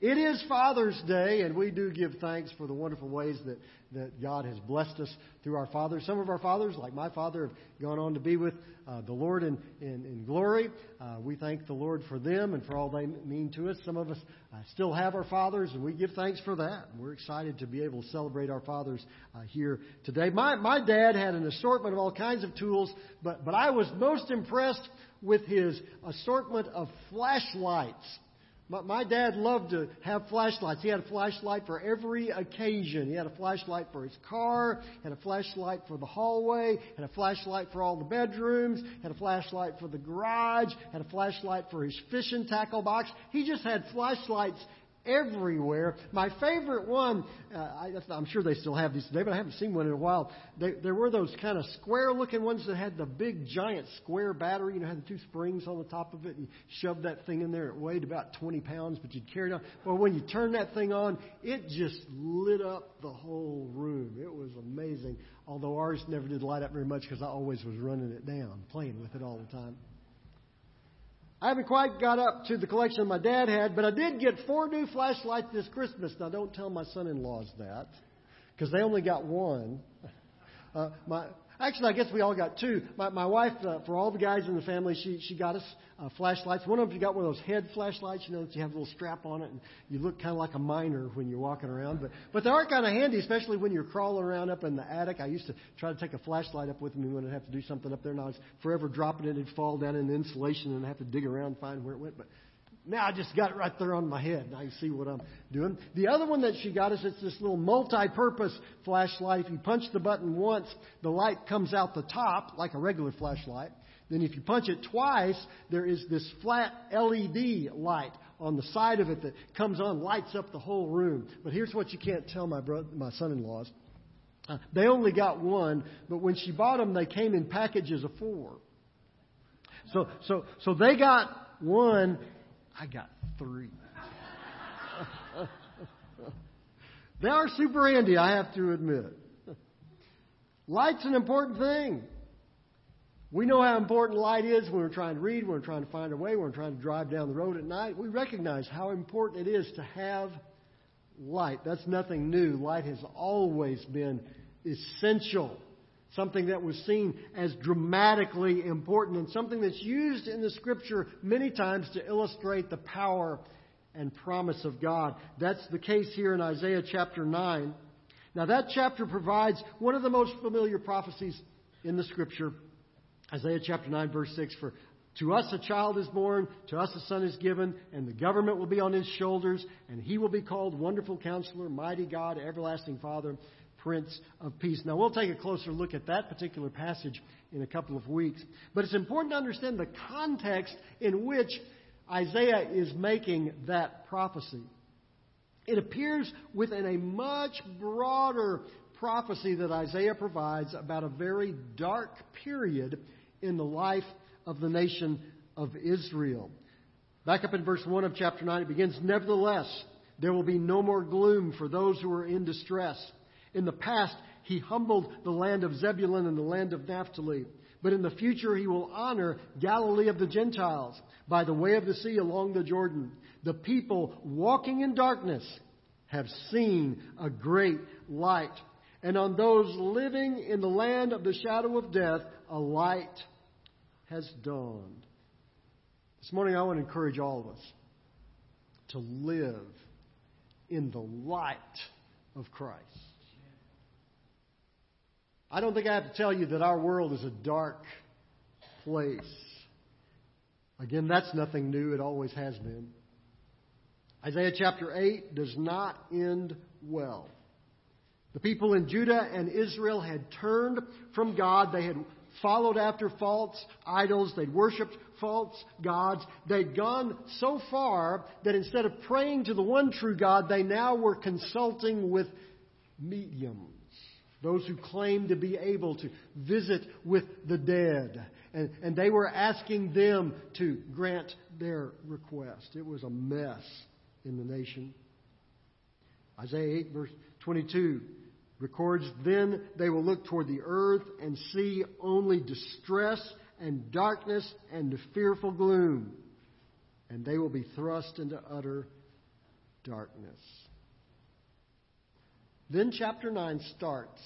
It is Father's Day, and we do give thanks for the wonderful ways that, that God has blessed us through our fathers. Some of our fathers, like my father, have gone on to be with uh, the Lord in, in, in glory. Uh, we thank the Lord for them and for all they mean to us. Some of us uh, still have our fathers, and we give thanks for that. We're excited to be able to celebrate our fathers uh, here today. My, my dad had an assortment of all kinds of tools, but, but I was most impressed with his assortment of flashlights. My, my dad loved to have flashlights. He had a flashlight for every occasion. He had a flashlight for his car, had a flashlight for the hallway, had a flashlight for all the bedrooms, had a flashlight for the garage, had a flashlight for his fishing tackle box. He just had flashlights everywhere. My favorite one, uh, I, I'm sure they still have these today, but I haven't seen one in a while. They, there were those kind of square looking ones that had the big giant square battery, you know, had the two springs on the top of it, and shoved that thing in there. It weighed about 20 pounds, but you'd carry it on. Well, when you turned that thing on, it just lit up the whole room. It was amazing. Although ours never did light up very much because I always was running it down, playing with it all the time. I haven't quite got up to the collection my dad had, but I did get four new flashlights this Christmas. Now, don't tell my son-in-laws that, because they only got one. Uh, my Actually, I guess we all got two. My, my wife, uh, for all the guys in the family, she, she got us uh, flashlights. One of them, you got one of those head flashlights, you know, that you have a little strap on it, and you look kind of like a miner when you're walking around. But, but they are kind of handy, especially when you're crawling around up in the attic. I used to try to take a flashlight up with me when I'd have to do something up there, and I was forever dropping it. It'd fall down in the insulation, and I'd have to dig around and find where it went. But now I just got it right there on my head. Now you see what I'm doing. The other one that she got us, it's this little multi-purpose flashlight. If you punch the button once, the light comes out the top like a regular flashlight. Then if you punch it twice, there is this flat LED light on the side of it that comes on, lights up the whole room. But here's what you can't tell my brother, my son-in-laws. Uh, they only got one, but when she bought them, they came in packages of four. So, so, so they got one I got three. they are super handy, I have to admit. Light's an important thing. We know how important light is when we're trying to read, when we're trying to find a way, when we're trying to drive down the road at night. We recognize how important it is to have light. That's nothing new. Light has always been essential something that was seen as dramatically important and something that's used in the scripture many times to illustrate the power and promise of God. That's the case here in Isaiah chapter 9. Now, that chapter provides one of the most familiar prophecies in the scripture. Isaiah chapter 9, verse 6 For to us a child is born, to us a son is given, and the government will be on his shoulders, and he will be called Wonderful Counselor, Mighty God, Everlasting Father Prince of Peace. Now, we'll take a closer look at that particular passage in a couple of weeks. But it's important to understand the context in which Isaiah is making that prophecy. It appears within a much broader prophecy that Isaiah provides about a very dark period in the life of the nation of Israel. Back up in verse 1 of chapter 9, it begins Nevertheless, there will be no more gloom for those who are in distress. In the past, he humbled the land of Zebulun and the land of Naphtali. But in the future, he will honor Galilee of the Gentiles by the way of the sea along the Jordan. The people walking in darkness have seen a great light. And on those living in the land of the shadow of death, a light has dawned. This morning, I want to encourage all of us to live in the light of Christ. I don't think I have to tell you that our world is a dark place. Again, that's nothing new. It always has been. Isaiah chapter 8 does not end well. The people in Judah and Israel had turned from God. They had followed after false idols. They'd worshiped false gods. They'd gone so far that instead of praying to the one true God, they now were consulting with mediums those who claimed to be able to visit with the dead. And, and they were asking them to grant their request. It was a mess in the nation. Isaiah 8, verse 22 records Then they will look toward the earth and see only distress and darkness and fearful gloom, and they will be thrust into utter darkness. Then chapter 9 starts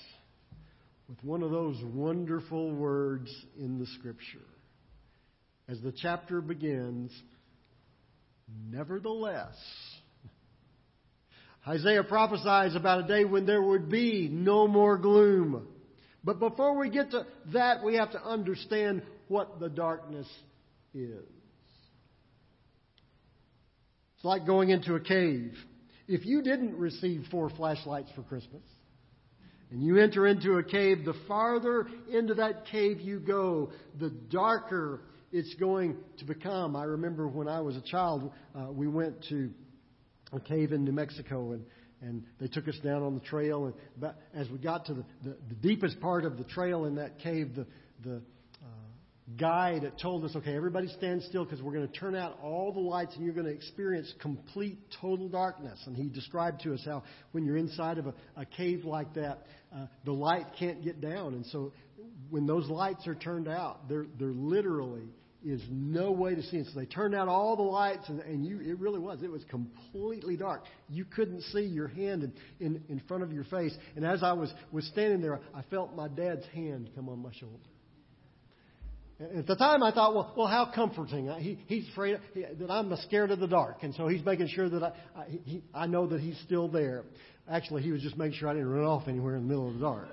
with one of those wonderful words in the Scripture. As the chapter begins, nevertheless, Isaiah prophesies about a day when there would be no more gloom. But before we get to that, we have to understand what the darkness is. It's like going into a cave. If you didn't receive four flashlights for Christmas, and you enter into a cave, the farther into that cave you go, the darker it's going to become. I remember when I was a child, uh, we went to a cave in New Mexico, and and they took us down on the trail. And about, as we got to the, the, the deepest part of the trail in that cave, the the guide told us, okay, everybody stand still because we're going to turn out all the lights and you're going to experience complete, total darkness. And he described to us how when you're inside of a, a cave like that, uh, the light can't get down. And so when those lights are turned out, there, there literally is no way to see it. So they turned out all the lights, and, and you, it really was. It was completely dark. You couldn't see your hand in, in, in front of your face. And as I was, was standing there, I felt my dad's hand come on my shoulder. At the time, I thought, well, well, how comforting. He, he's afraid that I'm scared of the dark, and so he's making sure that I, I, he, I know that he's still there. Actually, he was just making sure I didn't run off anywhere in the middle of the dark.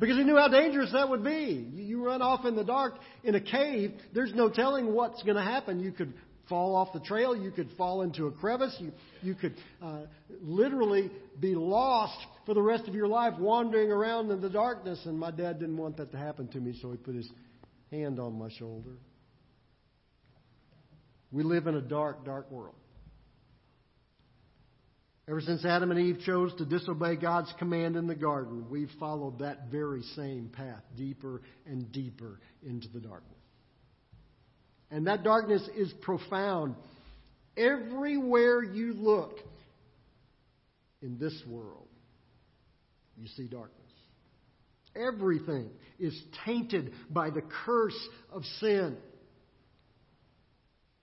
Because he knew how dangerous that would be. You, run off in the dark in a cave, there's no telling what's going to happen. You could fall off the trail, you could fall into a crevice, you, you could uh, literally be lost for the rest of your life wandering around in the darkness. And my dad didn't want that to happen to me, so he put his hand on my shoulder. We live in a dark, dark world. Ever since Adam and Eve chose to disobey God's command in the garden, we've followed that very same path, deeper and deeper into the darkness. And that darkness is profound. Everywhere you look in this world, you see darkness. Everything is tainted by the curse of sin.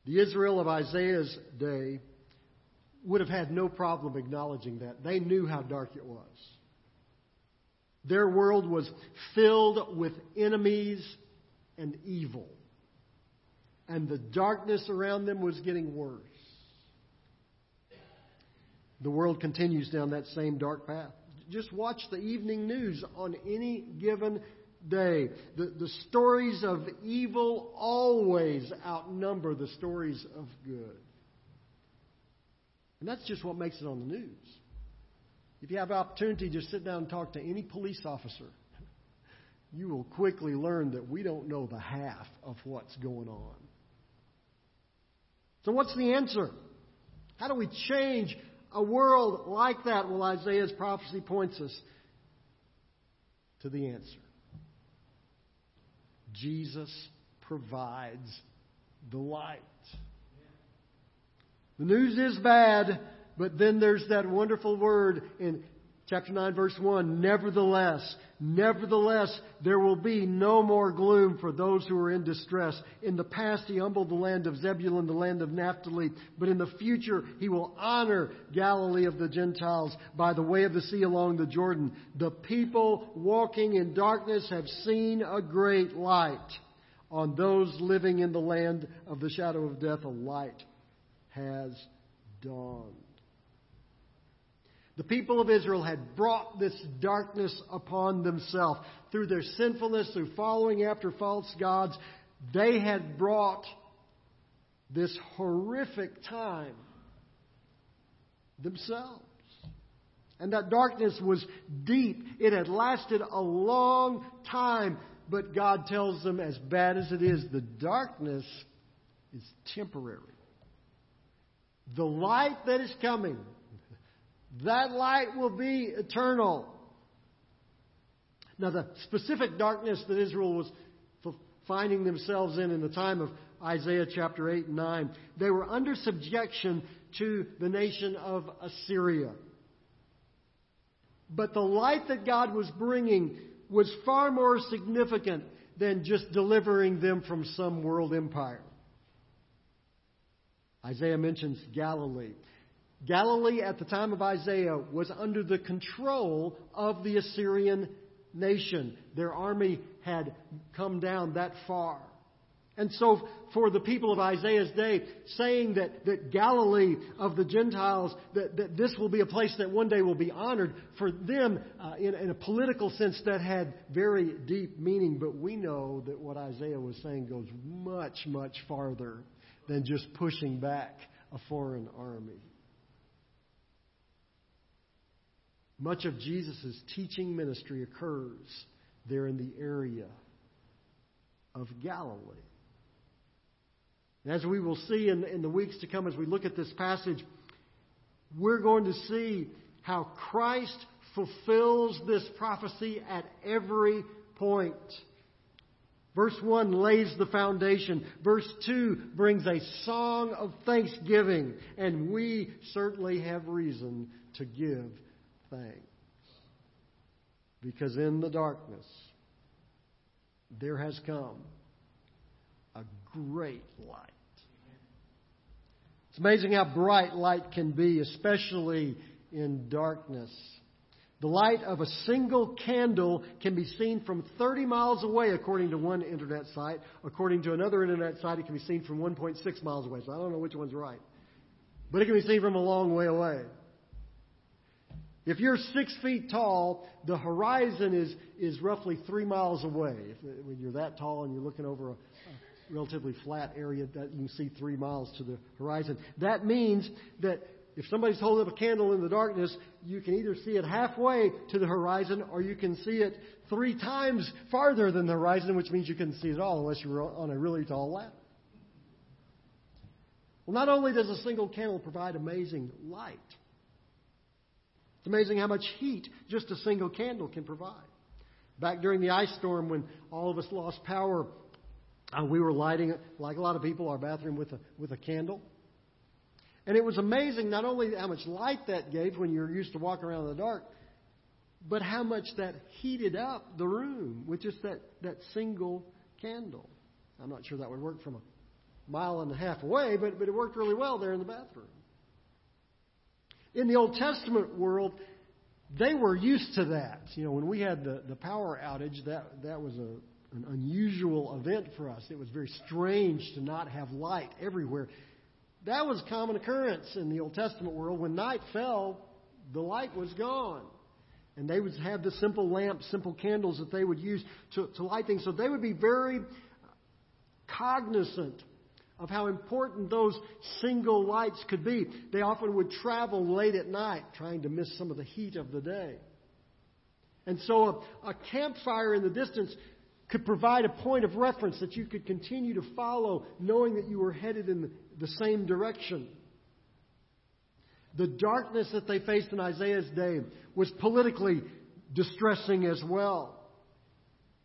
The Israel of Isaiah's day would have had no problem acknowledging that. They knew how dark it was. Their world was filled with enemies and evil. And the darkness around them was getting worse. The world continues down that same dark path just watch the evening news on any given day. The, the stories of evil always outnumber the stories of good. And that's just what makes it on the news. If you have opportunity to sit down and talk to any police officer, you will quickly learn that we don't know the half of what's going on. So, what's the answer? How do we change a world like that, well, Isaiah's prophecy points us to the answer. Jesus provides the light. The news is bad, but then there's that wonderful word in chapter 9, verse 1 Nevertheless, Nevertheless, there will be no more gloom for those who are in distress. In the past, he humbled the land of Zebulun, the land of Naphtali, but in the future, he will honor Galilee of the Gentiles by the way of the sea along the Jordan. The people walking in darkness have seen a great light. On those living in the land of the shadow of death, a light has dawned. The people of Israel had brought this darkness upon themselves. Through their sinfulness, through following after false gods, they had brought this horrific time themselves. And that darkness was deep. It had lasted a long time. But God tells them, as bad as it is, the darkness is temporary. The light that is coming that light will be eternal. Now, the specific darkness that Israel was finding themselves in in the time of Isaiah chapter 8 and 9, they were under subjection to the nation of Assyria. But the light that God was bringing was far more significant than just delivering them from some world empire. Isaiah mentions Galilee. Galilee at the time of Isaiah was under the control of the Assyrian nation. Their army had come down that far. And so, for the people of Isaiah's day, saying that, that Galilee of the Gentiles, that, that this will be a place that one day will be honored, for them, uh, in, in a political sense, that had very deep meaning. But we know that what Isaiah was saying goes much, much farther than just pushing back a foreign army. Much of Jesus' teaching ministry occurs there in the area of Galilee. As we will see in, in the weeks to come as we look at this passage, we're going to see how Christ fulfills this prophecy at every point. Verse 1 lays the foundation. Verse 2 brings a song of thanksgiving. And we certainly have reason to give thanks. Because in the darkness, there has come a great light. It's amazing how bright light can be, especially in darkness. The light of a single candle can be seen from 30 miles away, according to one internet site. According to another internet site, it can be seen from 1.6 miles away. So I don't know which one's right. But it can be seen from a long way away. If you're six feet tall, the horizon is, is roughly three miles away. If, when you're that tall and you're looking over a, relatively flat area that you can see three miles to the horizon. That means that if somebody's holding up a candle in the darkness, you can either see it halfway to the horizon or you can see it three times farther than the horizon, which means you couldn't see it all unless you were on a really tall ladder. Well, not only does a single candle provide amazing light, it's amazing how much heat just a single candle can provide. Back during the ice storm, when all of us lost power uh, we were lighting, like a lot of people, our bathroom with a, with a candle. And it was amazing not only how much light that gave when you're used to walking around in the dark, but how much that heated up the room with just that, that single candle. I'm not sure that would work from a mile and a half away, but, but it worked really well there in the bathroom. In the Old Testament world, they were used to that. You know, when we had the, the power outage, that, that was a, an unusual event for us. It was very strange to not have light everywhere. That was common occurrence in the Old Testament world. When night fell, the light was gone. And they would have the simple lamps, simple candles that they would use to, to light things. So they would be very cognizant of how important those single lights could be. They often would travel late at night trying to miss some of the heat of the day. And so a, a campfire in the distance could provide a point of reference that you could continue to follow, knowing that you were headed in the same direction. The darkness that they faced in Isaiah's day was politically distressing as well.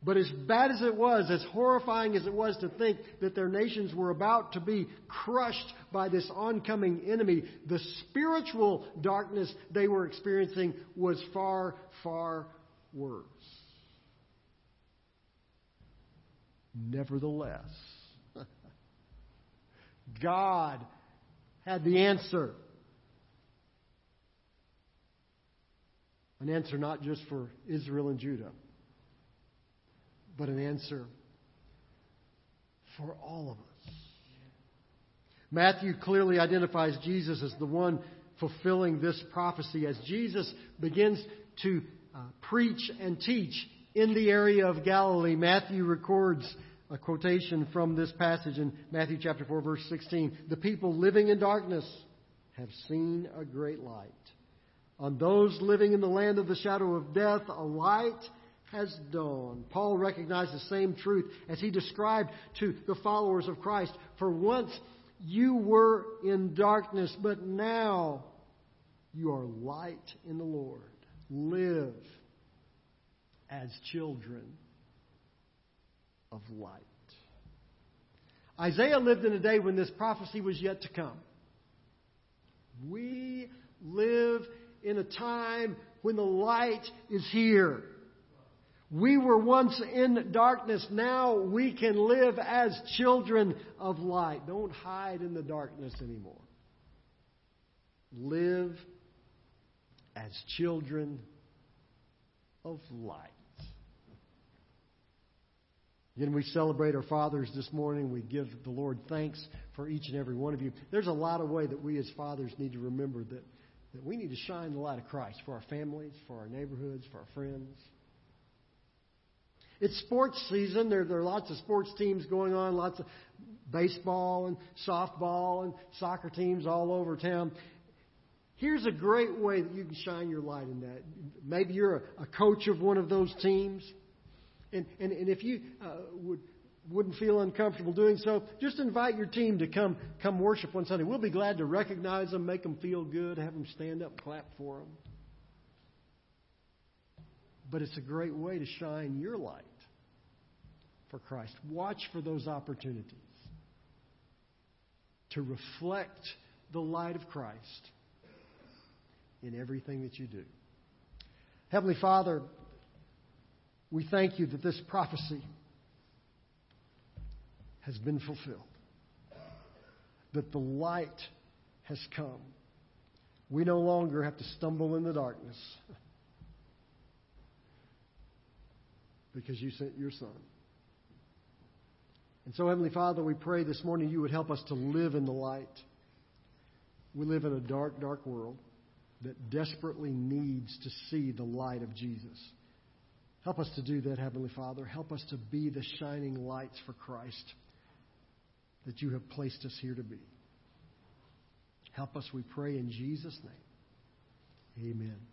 But as bad as it was, as horrifying as it was to think that their nations were about to be crushed by this oncoming enemy, the spiritual darkness they were experiencing was far, far worse. Nevertheless, God had the answer. An answer not just for Israel and Judah, but an answer for all of us. Matthew clearly identifies Jesus as the one fulfilling this prophecy as Jesus begins to uh, preach and teach in the area of Galilee. Matthew records a quotation from this passage in Matthew chapter 4 verse 16. The people living in darkness have seen a great light. On those living in the land of the shadow of death, a light has dawned. Paul recognized the same truth as he described to the followers of Christ. For once you were in darkness, but now you are light in the Lord. Live as children of light. Isaiah lived in a day when this prophecy was yet to come. We live in a time when the light is here. We were once in darkness. Now we can live as children of light. Don't hide in the darkness anymore. Live as children of light. Again, we celebrate our fathers this morning. We give the Lord thanks for each and every one of you. There's a lot of way that we as fathers need to remember that, that we need to shine the light of Christ for our families, for our neighborhoods, for our friends. It's sports season. There, there are lots of sports teams going on, lots of baseball and softball and soccer teams all over town. Here's a great way that you can shine your light in that. Maybe you're a, a coach of one of those teams. And, and, and if you uh, would, wouldn't feel uncomfortable doing so, just invite your team to come, come worship one Sunday. We'll be glad to recognize them, make them feel good, have them stand up clap for them. But it's a great way to shine your light for Christ. Watch for those opportunities to reflect the light of Christ in everything that you do. Heavenly Father, we thank you that this prophecy has been fulfilled, that the light has come. We no longer have to stumble in the darkness because you sent your Son. And so, Heavenly Father, we pray this morning you would help us to live in the light. We live in a dark, dark world that desperately needs to see the light of Jesus. Help us to do that, Heavenly Father. Help us to be the shining lights for Christ that you have placed us here to be. Help us, we pray, in Jesus' name. Amen.